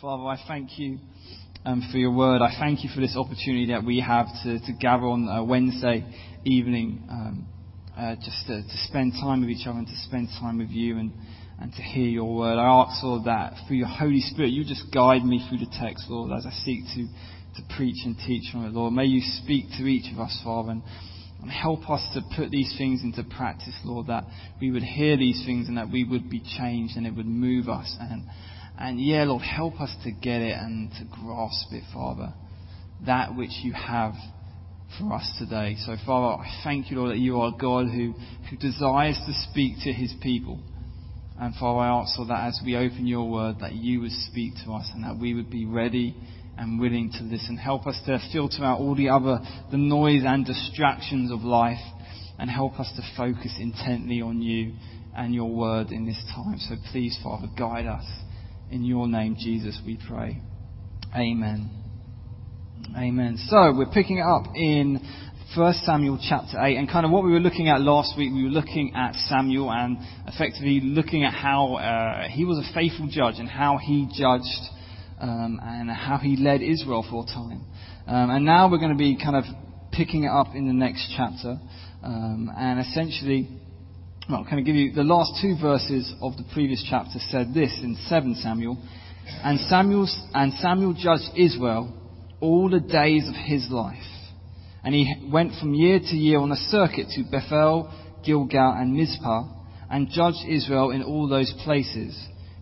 Father, I thank you um, for your word. I thank you for this opportunity that we have to, to gather on a Wednesday evening um, uh, just to, to, spend time with each other and to spend time with you and, and to hear your word. I ask, Lord, that through your Holy Spirit, you just guide me through the text, Lord, as I seek to, to preach and teach from it, Lord. May you speak to each of us, Father, and, and help us to put these things into practice, Lord, that we would hear these things and that we would be changed and it would move us. And, and yeah, Lord, help us to get it and to grasp it, Father, that which you have for us today. So, Father, I thank you, Lord, that you are God who, who desires to speak to his people. And Father, I ask, Lord, that as we open your word, that you would speak to us and that we would be ready and willing to listen. Help us to filter out all the other, the noise and distractions of life and help us to focus intently on you and your word in this time. So please, Father, guide us. In your name, Jesus, we pray. Amen. Amen. So we're picking it up in 1 Samuel chapter 8 and kind of what we were looking at last week, we were looking at Samuel and effectively looking at how uh, he was a faithful judge and how he judged um, and how he led Israel for a time. Um, and now we're going to be kind of picking it up in the next chapter. Um, and essentially, well, can I give you the last two verses of the previous chapter said this in 7 Samuel. And Samuel, and Samuel judged Israel all the days of his life. And he went from year to year on a circuit to Bethel, Gilgal, and Mizpah, and judged Israel in all those places.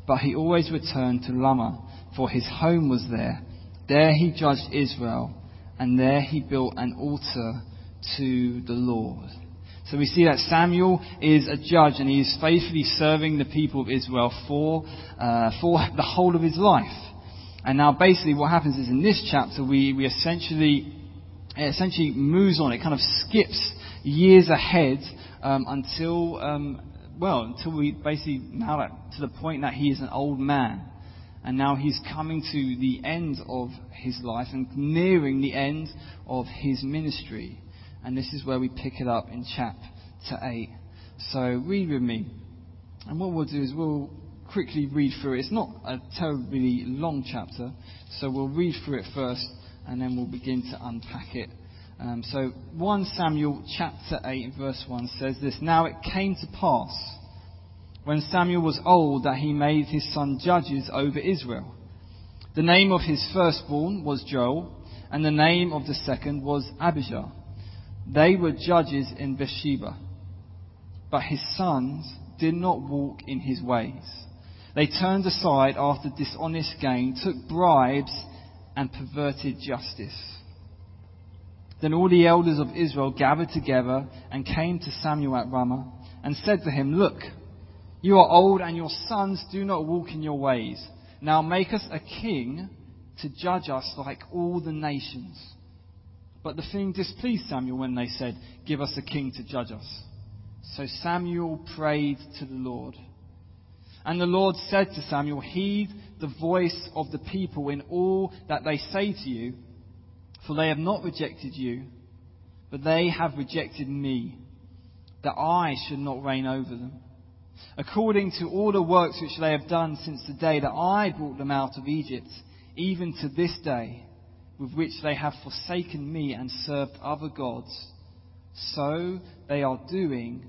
But he always returned to Ramah for his home was there. There he judged Israel, and there he built an altar to the Lord. So we see that Samuel is a judge, and he is faithfully serving the people of Israel for, uh, for the whole of his life. And now basically what happens is in this chapter we, we essentially, it essentially moves on. It kind of skips years ahead um, until, um, well, until we basically now to the point that he is an old man and now he's coming to the end of his life and nearing the end of his ministry. And this is where we pick it up in chapter 8. So read with me. And what we'll do is we'll quickly read through it. It's not a terribly long chapter, so we'll read through it first and then we'll begin to unpack it. Um, so 1 Samuel chapter 8 verse 1 says this, Now it came to pass when Samuel was old that he made his son judges over Israel. The name of his firstborn was Joel, and the name of the second was Abijah. They were judges in Beersheba. But his sons did not walk in his ways. They turned aside after dishonest gain, took bribes, and perverted justice. Then all the elders of Israel gathered together and came to Samuel at Ramah and said to him, Look, you are old, and your sons do not walk in your ways. Now make us a king to judge us like all the nations. But the thing displeased Samuel when they said, Give us a king to judge us. So Samuel prayed to the Lord. And the Lord said to Samuel, Heed the voice of the people in all that they say to you, for they have not rejected you, but they have rejected me, that I should not reign over them according to all the works which they have done since the day that I brought them out of Egypt, even to this day, with which they have forsaken me and served other gods, so they are doing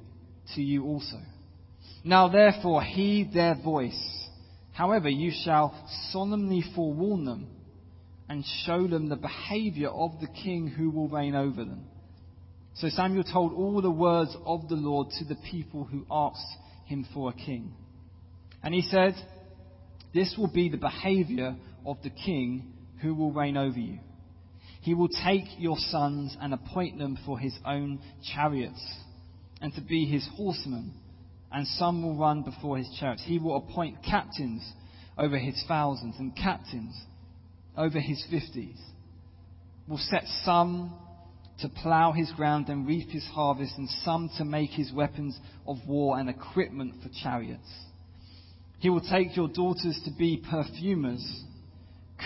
to you also. Now therefore heed their voice. However, you shall solemnly forewarn them and show them the behavior of the king who will reign over them. So Samuel told all the words of the Lord to the people who asked him for a king. And he said, This will be the behavior of the king who will reign over you. He will take your sons and appoint them for his own chariots and to be his horsemen, and some will run before his chariots. He will appoint captains over his thousands and captains over his fifties. Will set some to plough his ground and reap his harvest, and some to make his weapons of war and equipment for chariots. He will take your daughters to be perfumers,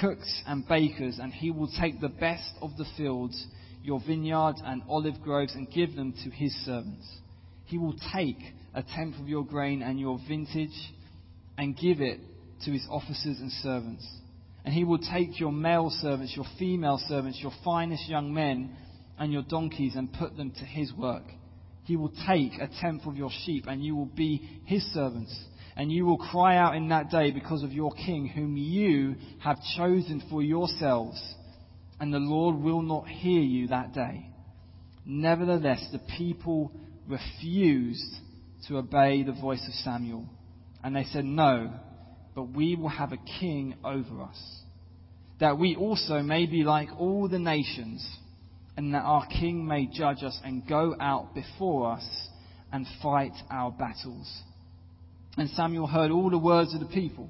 cooks, and bakers, and he will take the best of the fields, your vineyards and olive groves, and give them to his servants. He will take a tenth of your grain and your vintage and give it to his officers and servants And he will take your male servants, your female servants, your finest young men, and your donkeys, and put them to his work. He will take a tenth of your sheep, and you will be his servants. And you will cry out in that day because of your king, whom you have chosen for yourselves. And the Lord will not hear you that day. Nevertheless, the people refused to obey the voice of Samuel. And they said, No, but we will have a king over us, that we also may be like all the nations, and that our king may judge us and go out before us and fight our battles. And Samuel heard all the words of the people,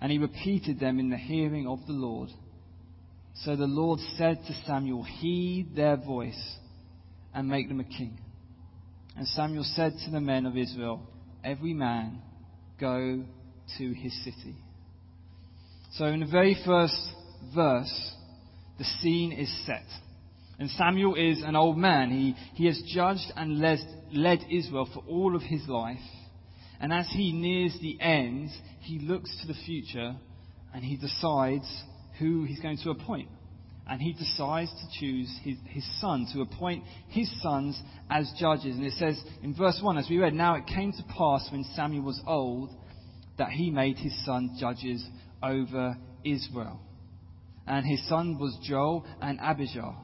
and he repeated them in the hearing of the Lord. So the Lord said to Samuel, Heed their voice and make them a king. And Samuel said to the men of Israel, Every man go to his city. So in the very first verse, the scene is set. And Samuel is an old man. He, he has judged and led, led Israel for all of his life. And as he nears the end, he looks to the future and he decides who he's going to appoint. And he decides to choose his, his son, to appoint his sons as judges. And it says in verse 1, as we read, Now it came to pass when Samuel was old that he made his son judges over Israel. And his son was Joel and Abijah.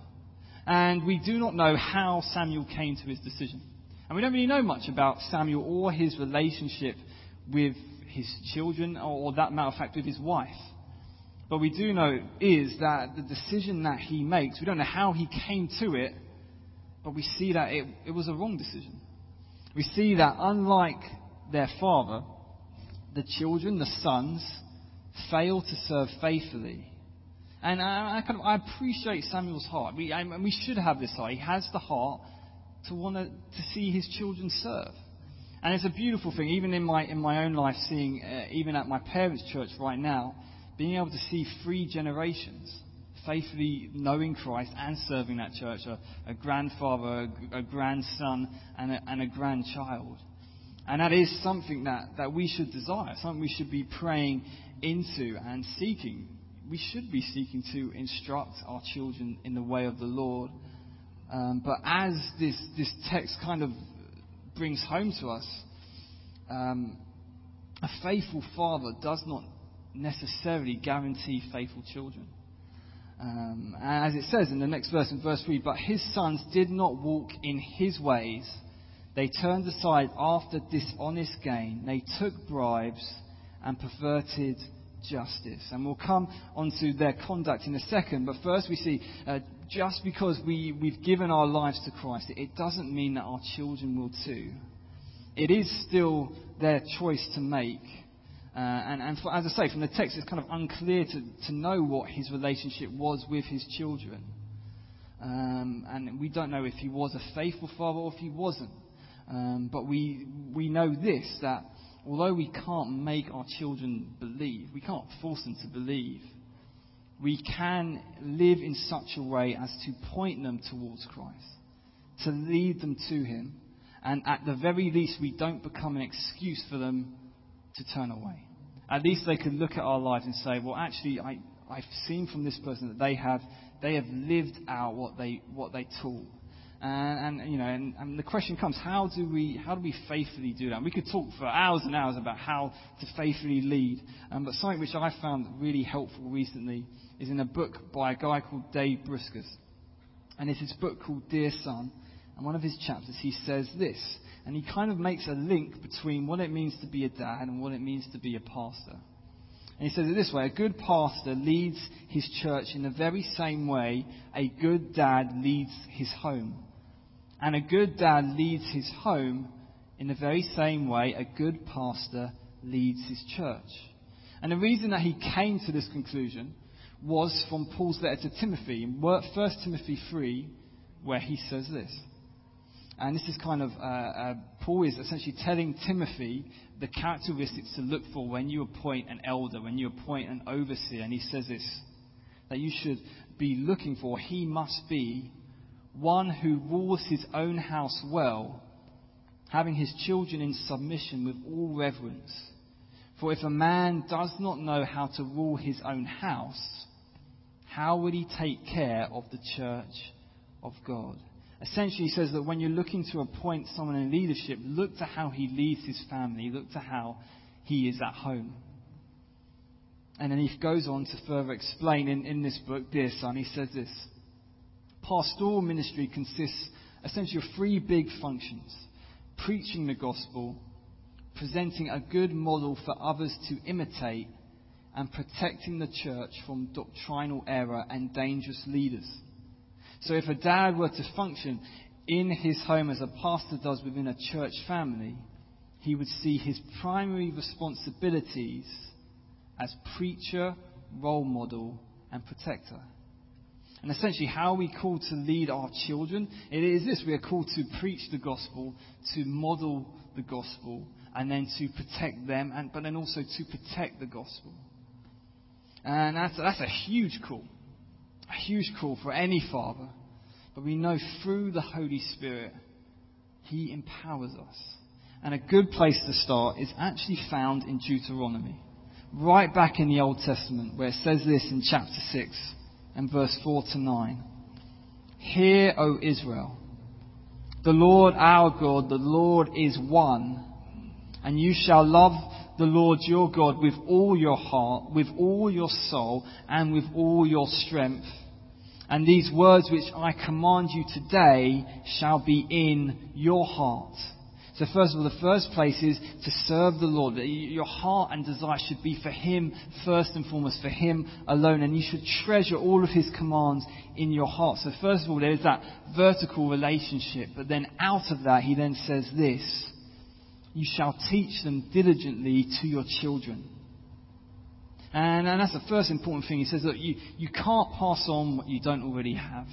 And we do not know how Samuel came to his decision. And we don't really know much about Samuel or his relationship with his children, or, that matter of fact, with his wife. But we do know is that the decision that he makes, we don't know how he came to it, but we see that it, it was a wrong decision. We see that unlike their father, the children, the sons, fail to serve faithfully. And I, I, kind of, I appreciate Samuel's heart. We, I, we should have this heart. He has the heart to want to see his children serve. And it's a beautiful thing, even in my, in my own life, seeing, uh, even at my parents' church right now, being able to see three generations faithfully knowing Christ and serving that church a, a grandfather, a, a grandson, and a, and a grandchild. And that is something that, that we should desire, something we should be praying into and seeking. We should be seeking to instruct our children in the way of the Lord. Um, but as this, this text kind of brings home to us, um, a faithful father does not necessarily guarantee faithful children. Um, as it says in the next verse, in verse 3, but his sons did not walk in his ways. They turned aside after dishonest gain. They took bribes and perverted justice. And we'll come onto their conduct in a second. But first, we see uh, just because we, we've given our lives to Christ, it doesn't mean that our children will too. It is still their choice to make. Uh, and, and for, as I say, from the text, it's kind of unclear to, to know what his relationship was with his children. Um, and we don't know if he was a faithful father or if he wasn't. Um, but we, we know this that although we can't make our children believe, we can't force them to believe, we can live in such a way as to point them towards Christ, to lead them to Him, and at the very least, we don't become an excuse for them to turn away. At least they could look at our lives and say, well, actually, I, I've seen from this person that they have, they have lived out what they, what they taught. And, and, you know, and, and, the question comes, how do we how do we faithfully do that? And we could talk for hours and hours about how to faithfully lead. Um, but something which I found really helpful recently is in a book by a guy called Dave Briscoe, and it's his book called Dear Son. And one of his chapters, he says this, and he kind of makes a link between what it means to be a dad and what it means to be a pastor. And he says it this way A good pastor leads his church in the very same way a good dad leads his home. And a good dad leads his home in the very same way a good pastor leads his church. And the reason that he came to this conclusion was from Paul's letter to Timothy, in 1 Timothy 3, where he says this. And this is kind of, uh, uh, Paul is essentially telling Timothy the characteristics to look for when you appoint an elder, when you appoint an overseer. And he says this that you should be looking for, he must be one who rules his own house well, having his children in submission with all reverence. For if a man does not know how to rule his own house, how would he take care of the church of God? Essentially, he says that when you're looking to appoint someone in leadership, look to how he leads his family, look to how he is at home. And then he goes on to further explain in, in this book dear son, he says this Pastoral ministry consists essentially of three big functions preaching the gospel, presenting a good model for others to imitate, and protecting the church from doctrinal error and dangerous leaders. So if a dad were to function in his home as a pastor does within a church family, he would see his primary responsibilities as preacher, role model, and protector. And essentially, how we called to lead our children? It is this we are called to preach the gospel, to model the gospel, and then to protect them, and, but then also to protect the gospel. And that's, that's a huge call. A huge call for any father. But we know through the Holy Spirit, He empowers us. And a good place to start is actually found in Deuteronomy. Right back in the Old Testament, where it says this in chapter 6 and verse 4 to 9. Hear, O Israel, the Lord our God, the Lord is one, and you shall love the Lord your God with all your heart, with all your soul, and with all your strength. And these words which I command you today shall be in your heart. So first of all, the first place is to serve the Lord. Your heart and desire should be for Him first and foremost, for Him alone. And you should treasure all of His commands in your heart. So first of all, there is that vertical relationship. But then out of that, He then says this you shall teach them diligently to your children. And, and that's the first important thing. He says that you, you can't pass on what you don't already have.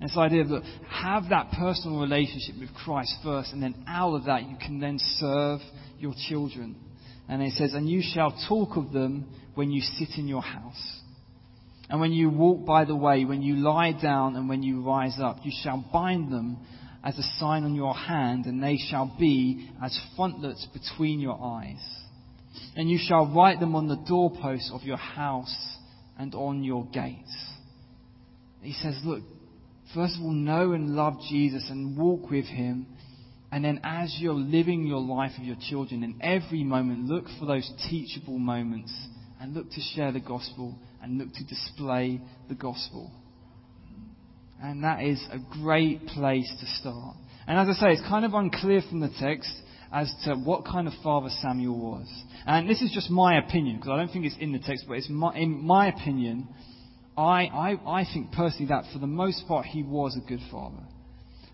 This idea of have that personal relationship with Christ first, and then out of that you can then serve your children. And he says, and you shall talk of them when you sit in your house. And when you walk by the way, when you lie down and when you rise up, you shall bind them as a sign on your hand, and they shall be as frontlets between your eyes. And you shall write them on the doorposts of your house and on your gates. He says, Look, first of all, know and love Jesus and walk with him. And then as you're living your life with your children, in every moment, look for those teachable moments and look to share the gospel and look to display the gospel. And that is a great place to start. And as I say, it's kind of unclear from the text as to what kind of father Samuel was. And this is just my opinion, because I don't think it's in the text, but it's my, in my opinion, I, I, I think personally that for the most part he was a good father.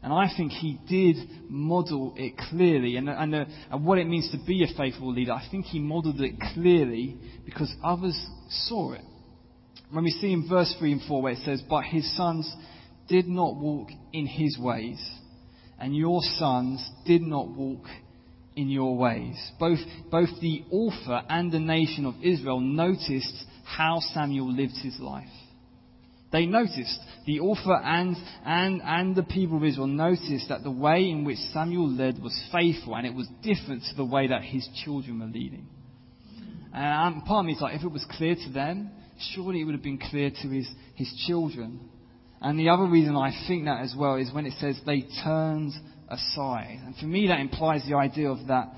And I think he did model it clearly. And, and, uh, and what it means to be a faithful leader, I think he modeled it clearly because others saw it. When we see in verse 3 and 4 where it says, But his sons did not walk in his ways, and your sons did not walk in your ways. Both, both the author and the nation of Israel noticed how Samuel lived his life. They noticed, the author and, and, and the people of Israel noticed that the way in which Samuel led was faithful and it was different to the way that his children were leading. And um, part of me is like, if it was clear to them, surely it would have been clear to his, his children. And the other reason I think that as well is when it says they turned aside. And for me, that implies the idea of that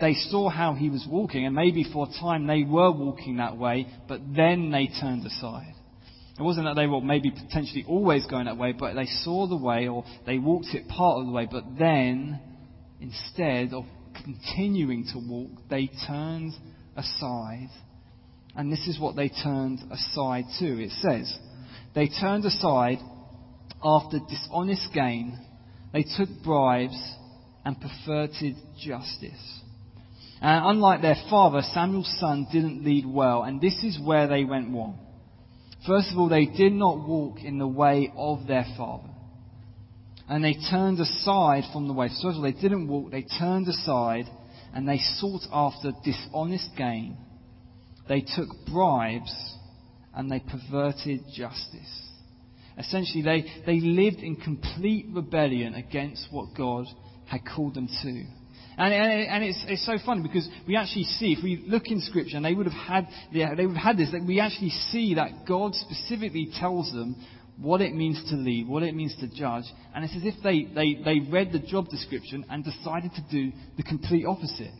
they saw how he was walking, and maybe for a time they were walking that way, but then they turned aside. It wasn't that they were maybe potentially always going that way, but they saw the way or they walked it part of the way, but then, instead of continuing to walk, they turned aside. And this is what they turned aside to. It says, they turned aside after dishonest gain. They took bribes and perverted justice. And unlike their father, Samuel's son didn't lead well, and this is where they went wrong. First of all, they did not walk in the way of their father. And they turned aside from the way. First of all, they didn't walk, they turned aside, and they sought after dishonest gain. They took bribes and they perverted justice. Essentially, they, they lived in complete rebellion against what God had called them to. And, and, and it's, it's so funny because we actually see, if we look in Scripture, and they would have had, they would have had this, that we actually see that God specifically tells them what it means to lead, what it means to judge. And it's as if they, they, they read the job description and decided to do the complete opposite.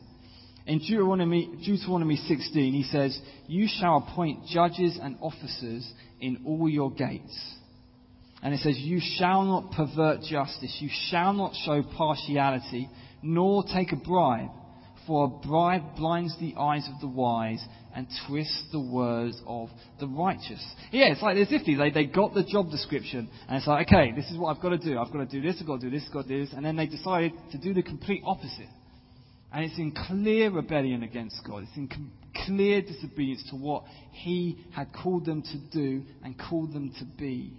In Deuteronomy, Deuteronomy 16, he says, You shall appoint judges and officers in all your gates. And it says, You shall not pervert justice, you shall not show partiality, nor take a bribe, for a bribe blinds the eyes of the wise and twists the words of the righteous. Yeah, it's like as if they, they got the job description, and it's like, okay, this is what I've got to do. I've got to do this, I've got to do this, I've got to do this. And then they decided to do the complete opposite. And it's in clear rebellion against God. It's in com- clear disobedience to what He had called them to do and called them to be.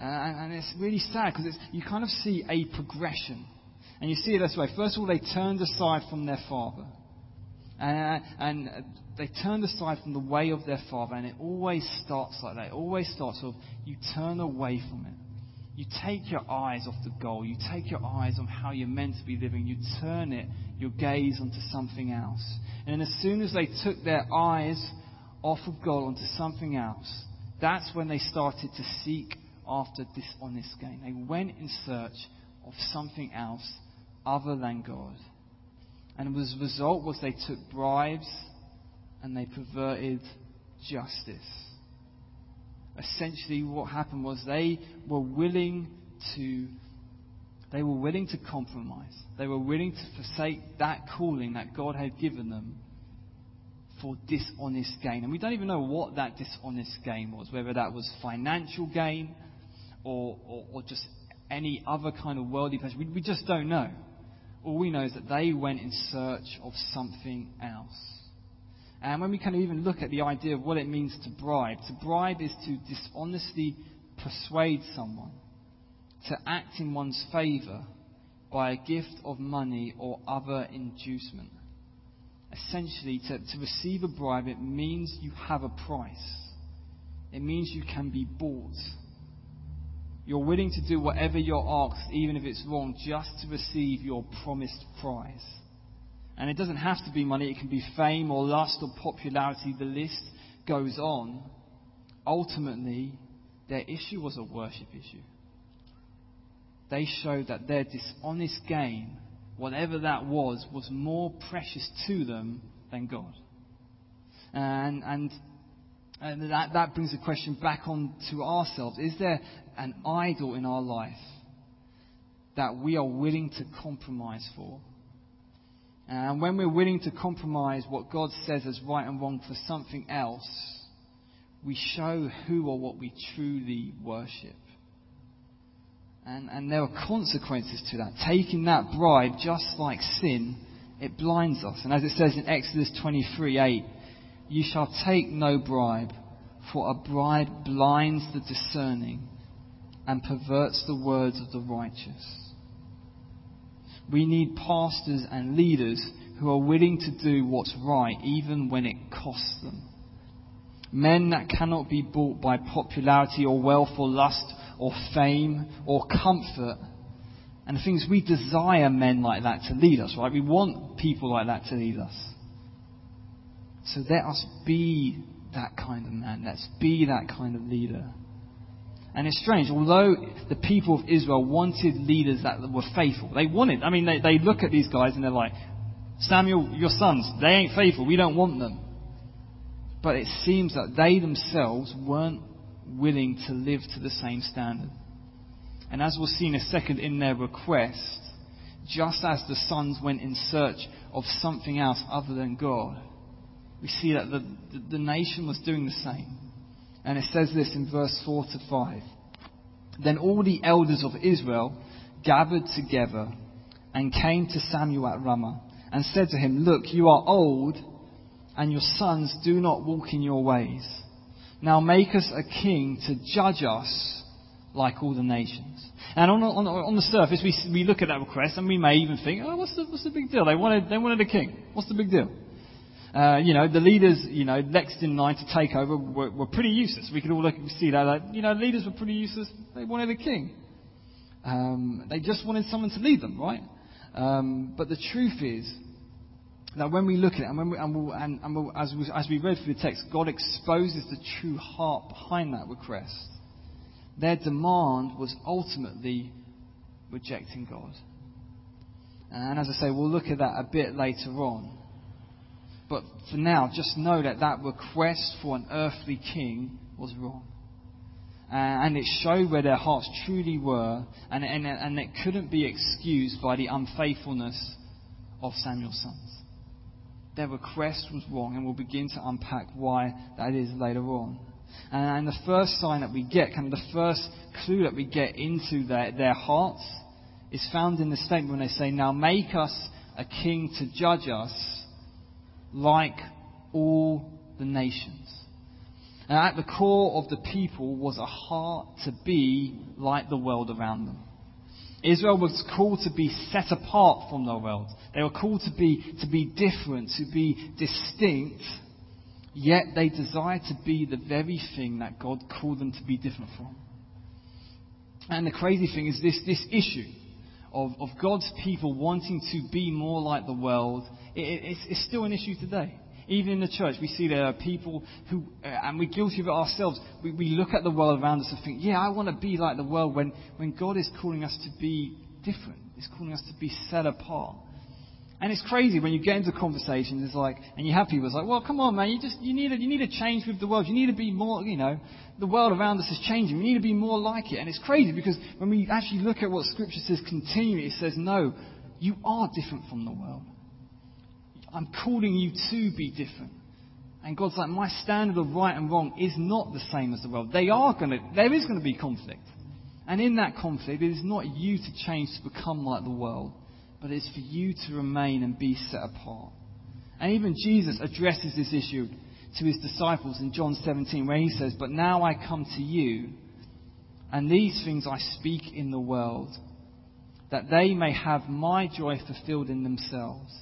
Uh, and, and it's really sad because you kind of see a progression. And you see it this way. First of all, they turned aside from their father. Uh, and they turned aside from the way of their father. And it always starts like that. It always starts with you turn away from it. You take your eyes off the goal. You take your eyes on how you're meant to be living. You turn it, your gaze onto something else. And as soon as they took their eyes off of God onto something else, that's when they started to seek after dishonest gain. They went in search of something else other than God. And the result was they took bribes and they perverted justice. Essentially, what happened was they were willing to they were willing to compromise. They were willing to forsake that calling that God had given them for dishonest gain. And we don't even know what that dishonest gain was, whether that was financial gain or, or, or just any other kind of worldly pleasure. We, we just don't know. All we know is that they went in search of something else. And when we kind of even look at the idea of what it means to bribe, to bribe is to dishonestly persuade someone to act in one's favour by a gift of money or other inducement. Essentially, to, to receive a bribe, it means you have a price. It means you can be bought. You're willing to do whatever you're asked, even if it's wrong, just to receive your promised prize. And it doesn't have to be money, it can be fame or lust or popularity. The list goes on. Ultimately, their issue was a worship issue. They showed that their dishonest gain, whatever that was, was more precious to them than God. And, and and that, that brings the question back on to ourselves. Is there an idol in our life that we are willing to compromise for? And when we're willing to compromise what God says is right and wrong for something else, we show who or what we truly worship. And, and there are consequences to that. Taking that bribe, just like sin, it blinds us. And as it says in Exodus 23 8, you shall take no bribe, for a bribe blinds the discerning and perverts the words of the righteous. We need pastors and leaders who are willing to do what's right even when it costs them. Men that cannot be bought by popularity or wealth or lust or fame or comfort. And the things we desire men like that to lead us, right? We want people like that to lead us. So let us be that kind of man. Let's be that kind of leader. And it's strange, although the people of Israel wanted leaders that were faithful, they wanted, I mean, they, they look at these guys and they're like, Samuel, your sons, they ain't faithful, we don't want them. But it seems that they themselves weren't willing to live to the same standard. And as we'll see in a second in their request, just as the sons went in search of something else other than God, we see that the, the, the nation was doing the same. And it says this in verse 4 to 5. Then all the elders of Israel gathered together and came to Samuel at Ramah and said to him, Look, you are old, and your sons do not walk in your ways. Now make us a king to judge us like all the nations. And on, on, on the surface, we, we look at that request and we may even think, oh, what's the, what's the big deal? They wanted, they wanted a king. What's the big deal? Uh, you know, the leaders, you know, next in line to take over were, were pretty useless. We could all look and see that. Like, you know, leaders were pretty useless. They wanted a king. Um, they just wanted someone to lead them, right? Um, but the truth is that when we look at it, and, we, and, we'll, and, and we'll, as, we, as we read through the text, God exposes the true heart behind that request. Their demand was ultimately rejecting God. And as I say, we'll look at that a bit later on. But for now, just know that that request for an earthly king was wrong. Uh, and it showed where their hearts truly were, and, and, and it couldn't be excused by the unfaithfulness of Samuel's sons. Their request was wrong, and we'll begin to unpack why that is later on. And, and the first sign that we get, kind of the first clue that we get into their, their hearts, is found in the statement when they say, Now make us a king to judge us like all the nations. And at the core of the people was a heart to be like the world around them. Israel was called to be set apart from the world. They were called to be, to be different, to be distinct, yet they desired to be the very thing that God called them to be different from. And the crazy thing is this, this issue of, of God's people wanting to be more like the world, it, it's, it's still an issue today. Even in the church, we see there are people who, uh, and we're guilty of it ourselves, we, we look at the world around us and think, yeah, I want to be like the world when, when God is calling us to be different. He's calling us to be set apart. And it's crazy when you get into conversations, it's like, and you have people, it's like, well, come on, man, you just, you need, a, you need a change with the world. You need to be more, you know, the world around us is changing. We need to be more like it. And it's crazy because when we actually look at what Scripture says continually, it says, no, you are different from the world. I'm calling you to be different. And God's like, my standard of right and wrong is not the same as the world. They are going to, there is going to be conflict. And in that conflict, it is not you to change to become like the world, but it's for you to remain and be set apart. And even Jesus addresses this issue to his disciples in John 17, where he says, But now I come to you, and these things I speak in the world, that they may have my joy fulfilled in themselves.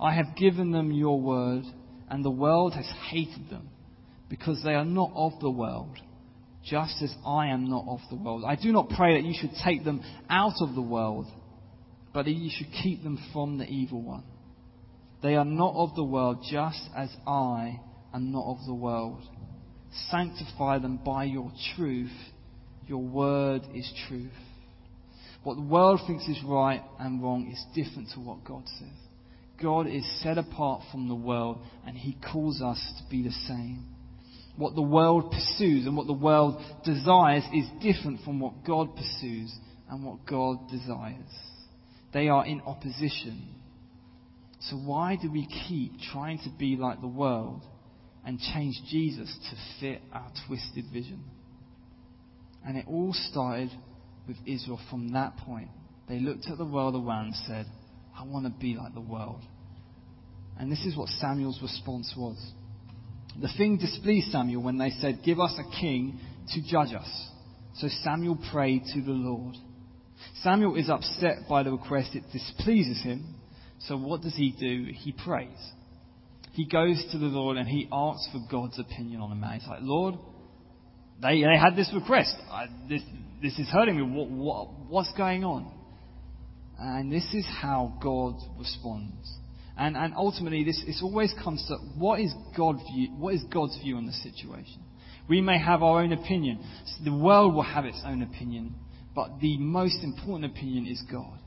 I have given them your word, and the world has hated them, because they are not of the world, just as I am not of the world. I do not pray that you should take them out of the world, but that you should keep them from the evil one. They are not of the world, just as I am not of the world. Sanctify them by your truth. Your word is truth. What the world thinks is right and wrong is different to what God says. God is set apart from the world, and He calls us to be the same. What the world pursues and what the world desires is different from what God pursues and what God desires. They are in opposition. So, why do we keep trying to be like the world and change Jesus to fit our twisted vision? And it all started with Israel from that point. They looked at the world around and said, I want to be like the world. And this is what Samuel's response was. The thing displeased Samuel when they said, Give us a king to judge us. So Samuel prayed to the Lord. Samuel is upset by the request, it displeases him. So what does he do? He prays. He goes to the Lord and he asks for God's opinion on the matter. He's like, Lord, they, they had this request. I, this, this is hurting me. What, what, what's going on? And this is how God responds. And, and ultimately, this, this always comes to what is, God view, what is God's view on the situation? We may have our own opinion. The world will have its own opinion. But the most important opinion is God.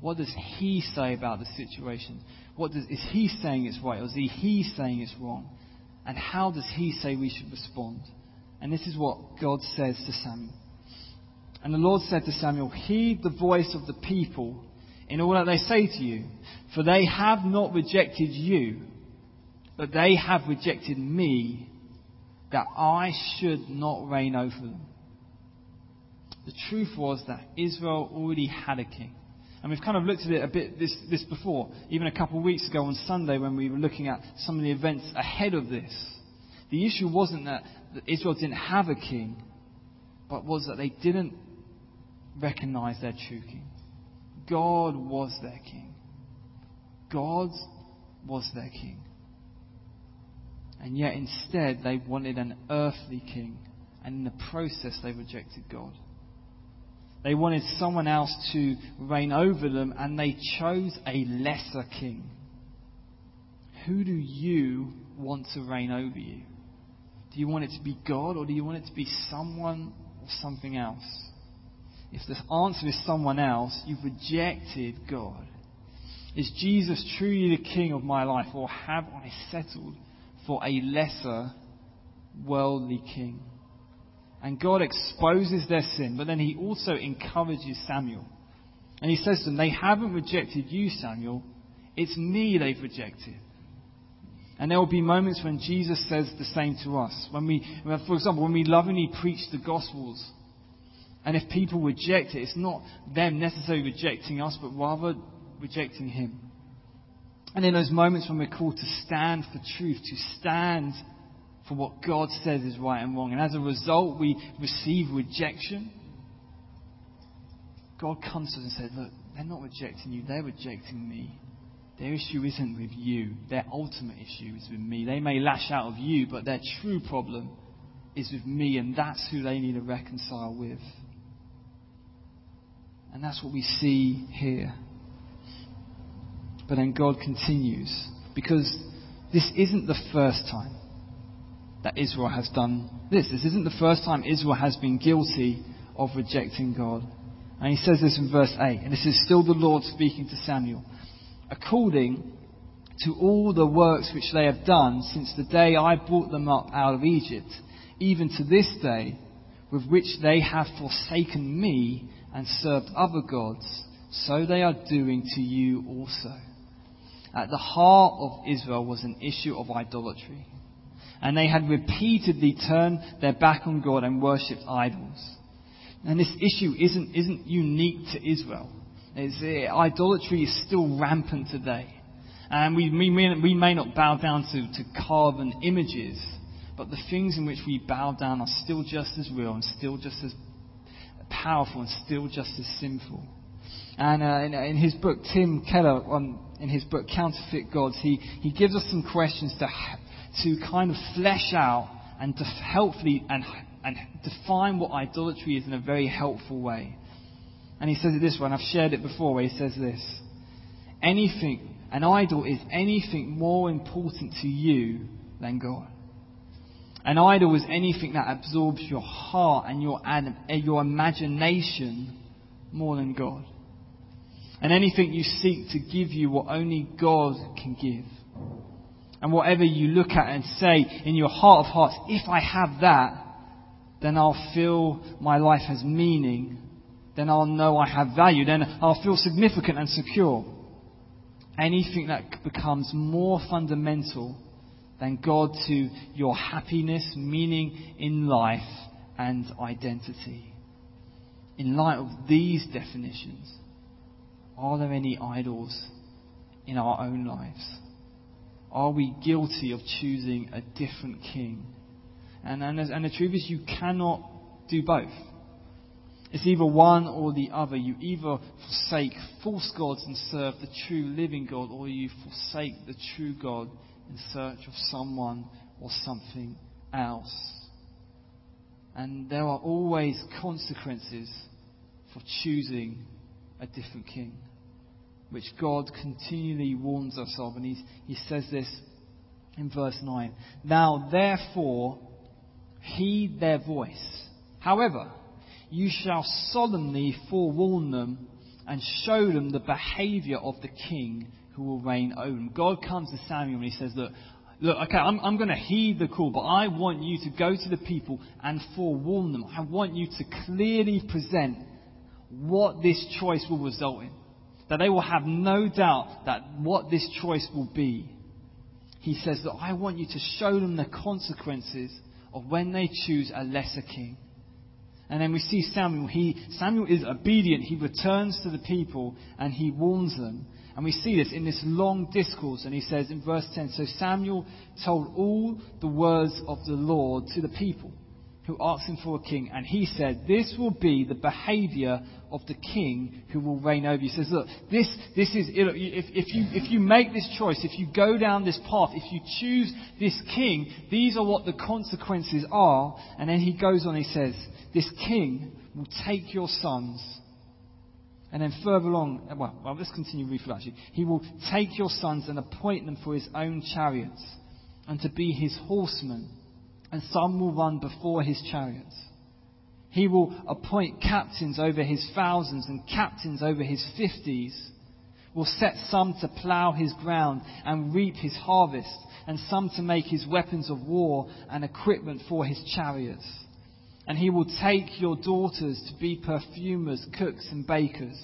What does He say about the situation? What does, is He saying it's right or is He, he saying it's wrong? And how does He say we should respond? And this is what God says to Samuel. And the Lord said to Samuel, Heed the voice of the people in all that they say to you, for they have not rejected you, but they have rejected me, that I should not reign over them. The truth was that Israel already had a king. And we've kind of looked at it a bit this, this before, even a couple of weeks ago on Sunday when we were looking at some of the events ahead of this. The issue wasn't that, Israel didn't have a king, but was that they didn't recognize their true king. God was their king. God was their king. And yet instead they wanted an earthly king. And in the process they rejected God. They wanted someone else to reign over them, and they chose a lesser king. Who do you want to reign over you? Do you want it to be God, or do you want it to be someone or something else? If the answer is someone else, you've rejected God. Is Jesus truly the king of my life, or have I settled for a lesser worldly king? And God exposes their sin, but then he also encourages Samuel. And he says to them, They haven't rejected you, Samuel. It's me they've rejected. And there will be moments when Jesus says the same to us. When we, for example, when we lovingly preach the Gospels, and if people reject it, it's not them necessarily rejecting us, but rather rejecting Him. And in those moments when we're called to stand for truth, to stand for what God says is right and wrong. And as a result, we receive rejection. God comes to us and says, Look, they're not rejecting you, they're rejecting me. Their issue isn't with you, their ultimate issue is with me. They may lash out of you, but their true problem is with me, and that's who they need to reconcile with. And that's what we see here. But then God continues, because this isn't the first time that Israel has done this. This isn't the first time Israel has been guilty of rejecting God. And he says this in verse 8, and this is still the Lord speaking to Samuel. According to all the works which they have done since the day I brought them up out of Egypt, even to this day, with which they have forsaken me and served other gods, so they are doing to you also. At the heart of Israel was an issue of idolatry and they had repeatedly turned their back on God and worshipped idols. And this issue isn't, isn't unique to Israel. Uh, idolatry is still rampant today. And we, we, may, we may not bow down to, to carven images, but the things in which we bow down are still just as real and still just as powerful and still just as sinful. And uh, in, in, his book, Tim Keller, um, in his book Counterfeit Gods, he, he gives us some questions to to kind of flesh out and to helpfully and, and define what idolatry is in a very helpful way. And he says it this way, and I've shared it before, where he says this Anything, an idol is anything more important to you than God. An idol is anything that absorbs your heart and your, eh, your imagination more than God. And anything you seek to give you what only God can give. And whatever you look at and say in your heart of hearts, if I have that, then I'll feel my life has meaning. Then I'll know I have value. Then I'll feel significant and secure. Anything that becomes more fundamental than God to your happiness, meaning in life, and identity. In light of these definitions, are there any idols in our own lives? Are we guilty of choosing a different king? And, and, and the truth is, you cannot do both. It's either one or the other. You either forsake false gods and serve the true living God, or you forsake the true God in search of someone or something else. And there are always consequences for choosing a different king which God continually warns us of. And he, he says this in verse 9. Now, therefore, heed their voice. However, you shall solemnly forewarn them and show them the behavior of the king who will reign over. God comes to Samuel and he says, Look, look, okay, I'm, I'm going to heed the call, but I want you to go to the people and forewarn them. I want you to clearly present what this choice will result in that they will have no doubt that what this choice will be. He says that I want you to show them the consequences of when they choose a lesser king. And then we see Samuel. He, Samuel is obedient. He returns to the people and he warns them. And we see this in this long discourse. And he says in verse 10 So Samuel told all the words of the Lord to the people. who asked him for a king, and he said, This will be the behavior of the king who will reign over you. He says, Look, this, this is, if, if, you, if you make this choice, if you go down this path, if you choose this king, these are what the consequences are. And then he goes on, he says, This king will take your sons. And then further along, uh, well, well let's continue reading actually. He will take your sons and appoint them for his own chariots and to be his horsemen and some will run before his chariots. He will appoint captains over his thousands and captains over his fifties, will set some to plough his ground and reap his harvest, and some to make his weapons of war and equipment for his chariots. And he will take your daughters to be perfumers, cooks, and bakers.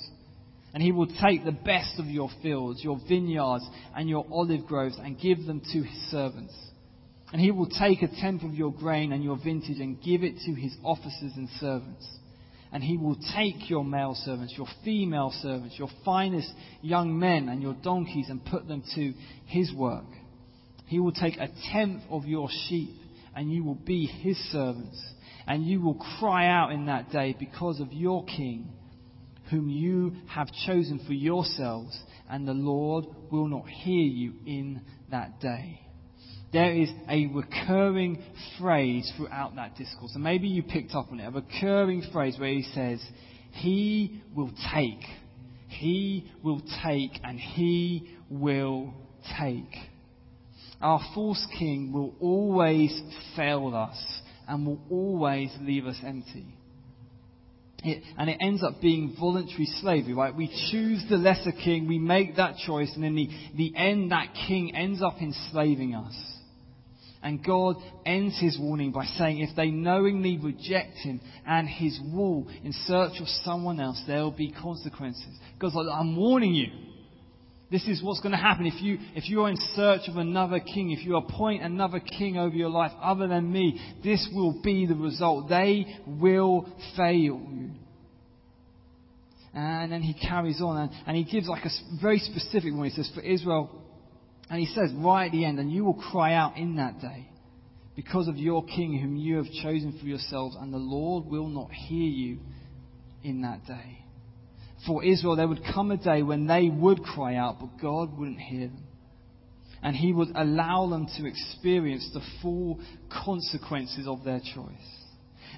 And he will take the best of your fields, your vineyards, and your olive groves, and give them to his servants and he will take a tenth of your grain and your vintage and give it to his officers and servants. And he will take your male servants, your female servants, your finest young men and your donkeys and put them to his work. He will take a tenth of your sheep and you will be his servants. And you will cry out in that day because of your king, whom you have chosen for yourselves, and the Lord will not hear you in that day there is a recurring phrase throughout that discourse. And maybe you picked up on it. A recurring phrase where he says, He will take. He will take and he will take. Our false king will always fail us and will always leave us empty. It, and it ends up being voluntary slavery, right? We choose the lesser king, we make that choice, and in the, the end, that king ends up enslaving us. And God ends his warning by saying, if they knowingly reject him and his rule in search of someone else, there will be consequences. God's like, I'm warning you. This is what's going to happen if you, if you are in search of another king, if you appoint another king over your life other than me, this will be the result. They will fail you. And then he carries on and, and he gives like a very specific one. He says, For Israel, and he says right at the end, and you will cry out in that day because of your king whom you have chosen for yourselves, and the Lord will not hear you in that day. For Israel, there would come a day when they would cry out, but God wouldn't hear them. And he would allow them to experience the full consequences of their choice.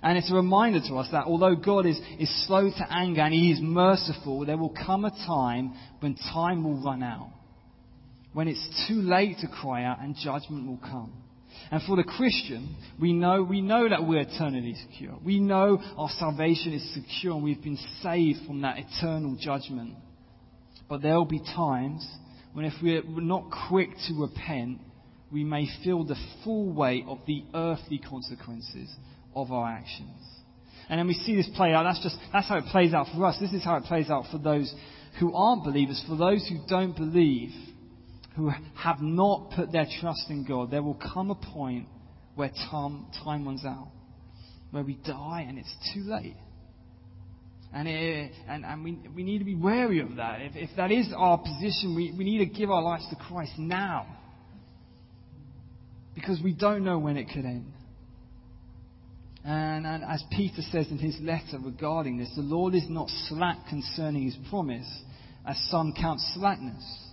And it's a reminder to us that although God is, is slow to anger and he is merciful, there will come a time when time will run out when it's too late to cry out and judgment will come. And for the Christian, we know, we know that we're eternally secure. We know our salvation is secure and we've been saved from that eternal judgment. But there will be times when if we're not quick to repent, we may feel the full weight of the earthly consequences of our actions. And then we see this play out. That's just, that's how it plays out for us. This is how it plays out for those who aren't believers, for those who don't believe who have not put their trust in God, there will come a point where time, time runs out, where we die and it's too late. And, it, and, and we, we need to be wary of that. If, if that is our position, we, we need to give our lives to Christ now. Because we don't know when it could end. And, and as Peter says in his letter regarding this, the Lord is not slack concerning his promise, as some count slackness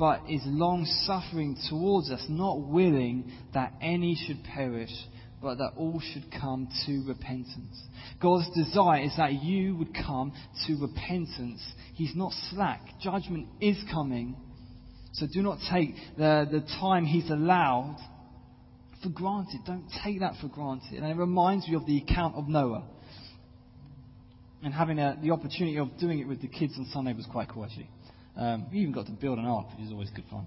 but is long suffering towards us, not willing that any should perish, but that all should come to repentance. God's desire is that you would come to repentance. He's not slack. Judgment is coming. So do not take the, the time He's allowed for granted. Don't take that for granted. And it reminds me of the account of Noah. And having a, the opportunity of doing it with the kids on Sunday was quite cool, actually. Um, we even got to build an ark, which is always good fun.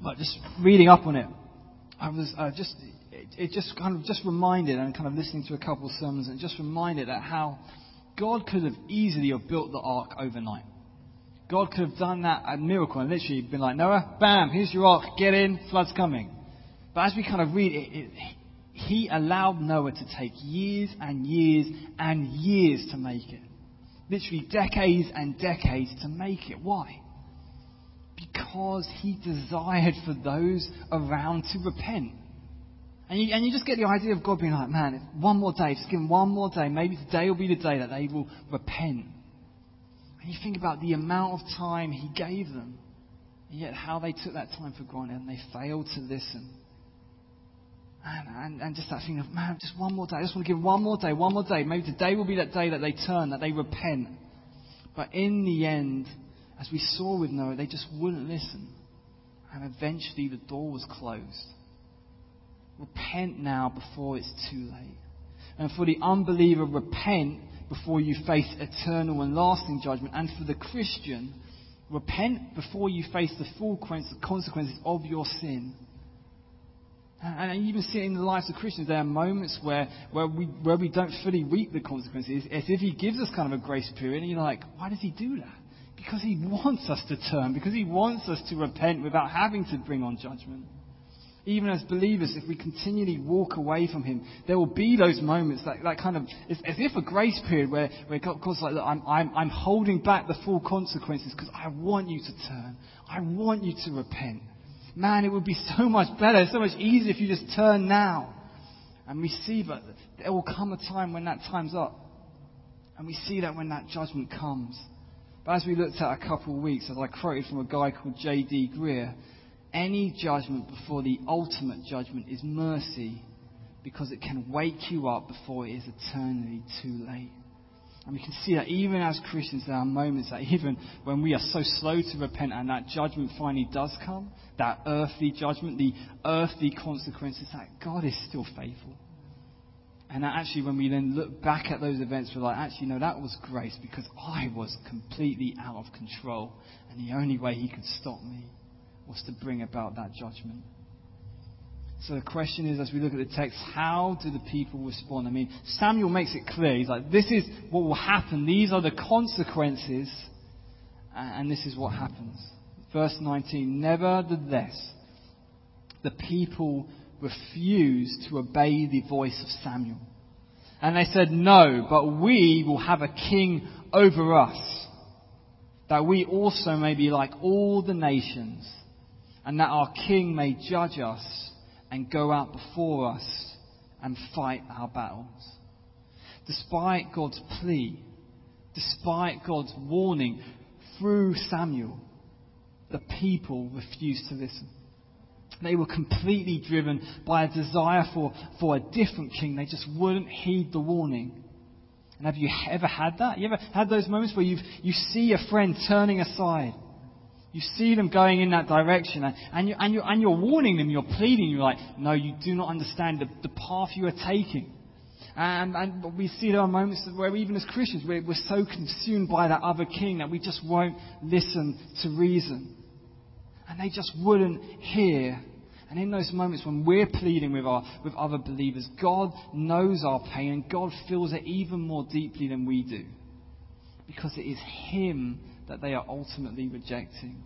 But just reading up on it, I was uh, just it, it, just kind of just reminded and kind of listening to a couple of sermons and just reminded that how God could have easily have built the ark overnight. God could have done that a miracle and literally been like Noah, bam, here's your ark, get in, flood's coming. But as we kind of read it, it he allowed Noah to take years and years and years to make it literally decades and decades to make it. Why? Because he desired for those around to repent. And you, and you just get the idea of God being like, man, one more day, just give them one more day. Maybe today will be the day that they will repent. And you think about the amount of time He gave them, and yet how they took that time for granted and they failed to listen. And, and, and just that thing of, man, just one more day. I just want to give one more day, one more day. Maybe today will be that day that they turn, that they repent. But in the end, as we saw with Noah, they just wouldn't listen. And eventually the door was closed. Repent now before it's too late. And for the unbeliever, repent before you face eternal and lasting judgment. And for the Christian, repent before you face the full consequences of your sin. And even see it in the lives of Christians. There are moments where, where, we, where we don't fully reap the consequences. As if He gives us kind of a grace period. And you're like, why does He do that? Because He wants us to turn. Because He wants us to repent without having to bring on judgment. Even as believers, if we continually walk away from Him, there will be those moments that, that kind of, it's as if a grace period where, where God's like, look, I'm, I'm, I'm holding back the full consequences because I want you to turn. I want you to repent. Man, it would be so much better, so much easier if you just turn now. And see that there will come a time when that time's up. And we see that when that judgment comes. But as we looked at a couple of weeks, as I quoted from a guy called J.D. Greear, any judgment before the ultimate judgment is mercy because it can wake you up before it is eternally too late. And we can see that even as Christians, there are moments that even when we are so slow to repent and that judgment finally does come, that earthly judgment, the earthly consequences, that God is still faithful. And that actually, when we then look back at those events, we're like, actually, no, that was grace because I was completely out of control. And the only way He could stop me was to bring about that judgment. So the question is, as we look at the text, how do the people respond? I mean, Samuel makes it clear. He's like, this is what will happen. These are the consequences. And this is what happens. Verse 19, nevertheless, the people refused to obey the voice of Samuel. And they said, no, but we will have a king over us, that we also may be like all the nations, and that our king may judge us and go out before us and fight our battles. Despite God's plea, despite God's warning through Samuel, the people refused to listen. They were completely driven by a desire for, for a different king. They just wouldn't heed the warning. And have you ever had that? You ever had those moments where you you see a friend turning aside you see them going in that direction, and, you, and, you're, and you're warning them, you're pleading, you're like, no, you do not understand the, the path you are taking. And, and we see there are moments where even as Christians, we're, we're so consumed by that other king that we just won't listen to reason. And they just wouldn't hear. And in those moments when we're pleading with, our, with other believers, God knows our pain and God feels it even more deeply than we do. Because it is Him that they are ultimately rejecting.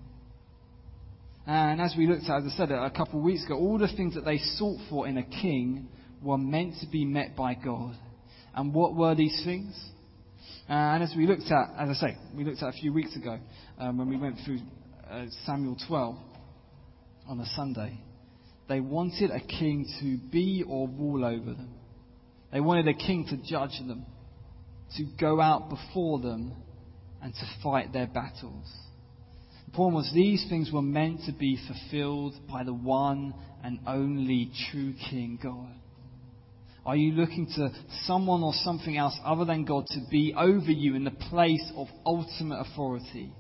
And as we looked at, as I said a couple of weeks ago, all the things that they sought for in a king were meant to be met by God. And what were these things? and as we looked at, as I say, we looked at a few weeks ago um, when we went through uh, Samuel 12 on a Sunday, they wanted a king to be or rule over them. They wanted a king to judge them, to go out before them and to fight their battles. The point was these things were meant to be fulfilled by the one and only true King God. Are you looking to someone or something else other than God to be over you in the place of ultimate authority?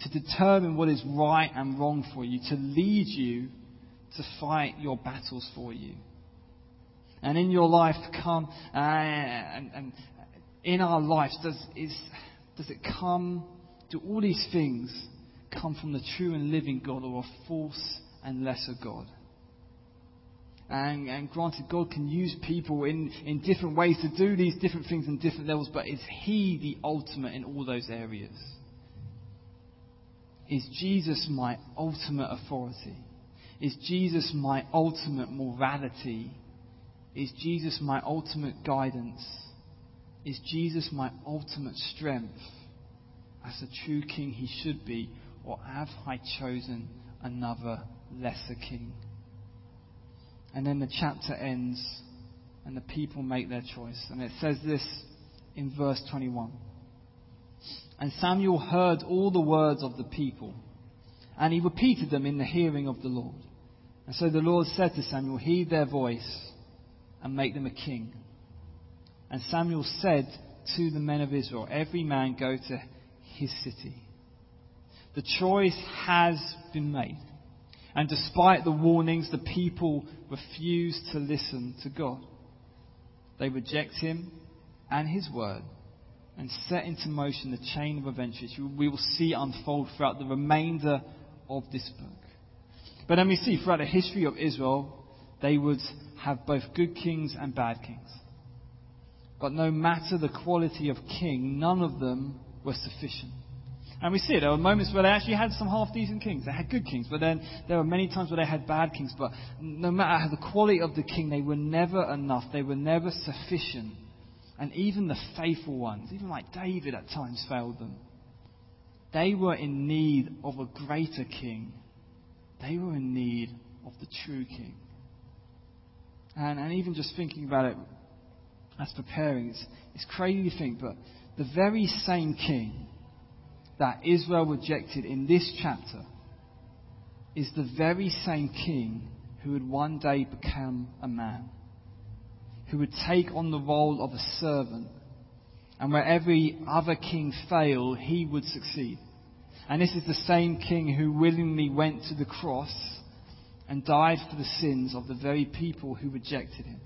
To determine what is right and wrong for you, to lead you to fight your battles for you. And in your life, come uh, and, and in our lives, does is does it come, do all these things come from the true and living God or a false and lesser God? And, and, granted, God can use people in, in different ways to do these different things in different levels, but is He the ultimate in all those areas? Is Jesus my ultimate authority? Is Jesus my ultimate morality? Is Jesus my ultimate guidance? Is Jesus my ultimate strength? As the true king he should be, or have I chosen another lesser king? And then the chapter ends and the people make their choice. And it says this in verse 21. And Samuel heard all the words of the people, and he repeated them in the hearing of the Lord. And so the Lord said to Samuel, Heed their voice and make them a king. And Samuel said to the men of Israel, Every man go to his city. The choice has been made. And despite the warnings, the people refuse to listen to God. They reject him and his word and set into motion the chain of events which we will see unfold throughout the remainder of this book. But then we see throughout the history of Israel, they would have both good kings and bad kings. But no matter the quality of king, none of them were sufficient. And we see. There were moments where they actually had some half decent kings. They had good kings, but then there were many times where they had bad kings. But no matter the quality of the king, they were never enough. They were never sufficient. And even the faithful ones, even like David at times failed them. They were in need of a greater king. They were in need of the true king. And, and even just thinking about it as preparing, it's, it's crazy to think, but the very same king that Israel rejected in this chapter is the very same king who would one day become a man, who would take on the role of a servant, and where every other king failed, he would succeed. And this is the same king who willingly went to the cross and died for the sins of the very people who rejected him.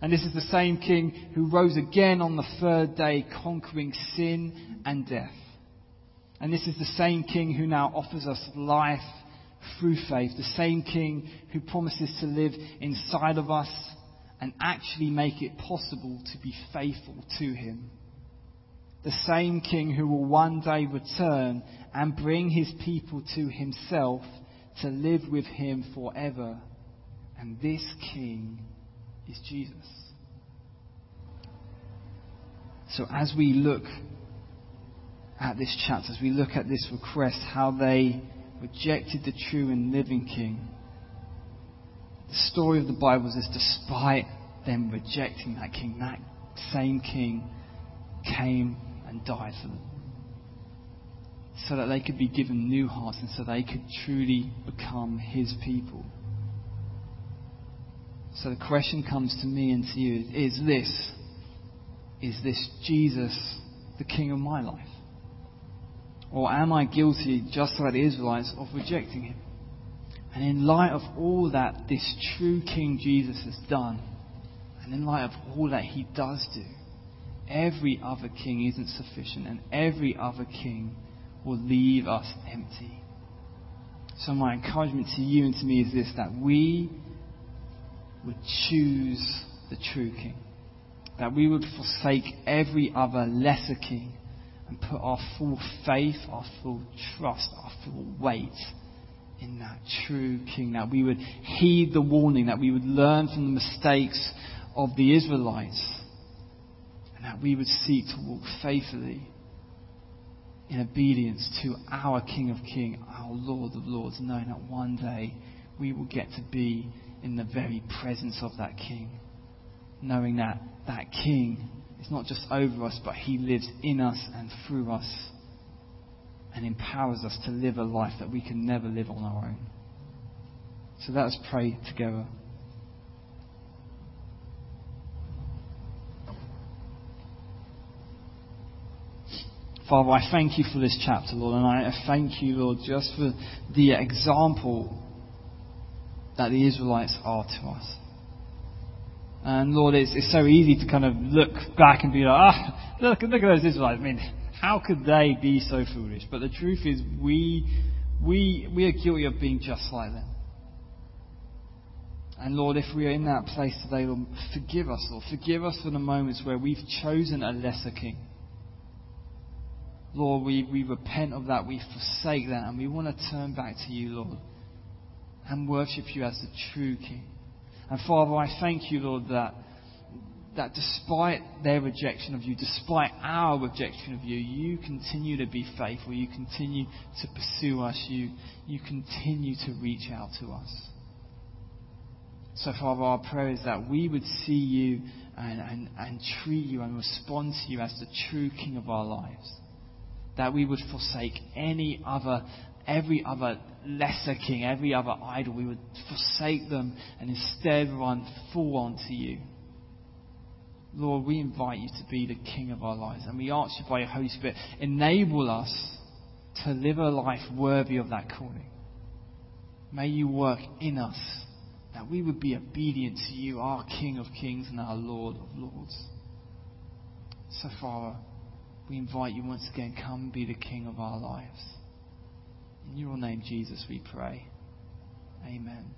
And this is the same king who rose again on the third day, conquering sin and death. And this is the same King who now offers us life through faith. The same King who promises to live inside of us and actually make it possible to be faithful to Him. The same King who will one day return and bring His people to Himself to live with Him forever. And this King is Jesus. So as we look at this chapter, as we look at this request, how they rejected the true and living King. The story of the Bible is despite them rejecting that King, that same King came and died for them. So that they could be given new hearts and so they could truly become His people. So the question comes to me and to you is this Is this Jesus, the King of my life? Or am I guilty, just like the Israelites, of rejecting him? And in light of all that this true King Jesus has done, and in light of all that he does do, every other king isn't sufficient, and every other king will leave us empty. So, my encouragement to you and to me is this that we would choose the true king, that we would forsake every other lesser king and put our full faith, our full trust, our full weight in that true King. That we would heed the warning, that we would learn from the mistakes of the Israelites, and that we would seek to walk faithfully in obedience to our King of Kings, our Lord of Lords, knowing that one day we will get to be in the very presence of that King, knowing that that King is not just over us, but He lives in us and through us and empowers us to live a life that we can never live on our own. So let us pray together. Father, I thank you for this chapter, Lord, and I thank you, Lord, just for the example that the Israelites are to us. And Lord, it's, it's so easy to kind of look back and be like, ah, look, look at those Israelites. I mean, how could they be so foolish? But the truth is, we, we, we are guilty of being just like them. And Lord, if we are in that place today, Lord, forgive us, Lord. Forgive us for the moments where we've chosen a lesser king. Lord, we, we repent of that, we forsake that, and we want to turn back to you, Lord, and worship you as the true king. And Father, I thank you, Lord, that, that despite their rejection of you, despite our rejection of you, you continue to be faithful. You continue to pursue us. You, you continue to reach out to us. So, Father, our prayer is that we would see you and, and, and treat you and respond to you as the true King of our lives. That we would forsake any other, every other lesser king, every other idol. We would forsake them and instead run full on to you. Lord, we invite you to be the King of our lives. And we ask you by your Holy Spirit, enable us to live a life worthy of that calling. May you work in us that we would be obedient to you, our King of kings and our Lord of lords. So, Father, we invite you once again, come be the King of our lives. In your name, Jesus, we pray. Amen.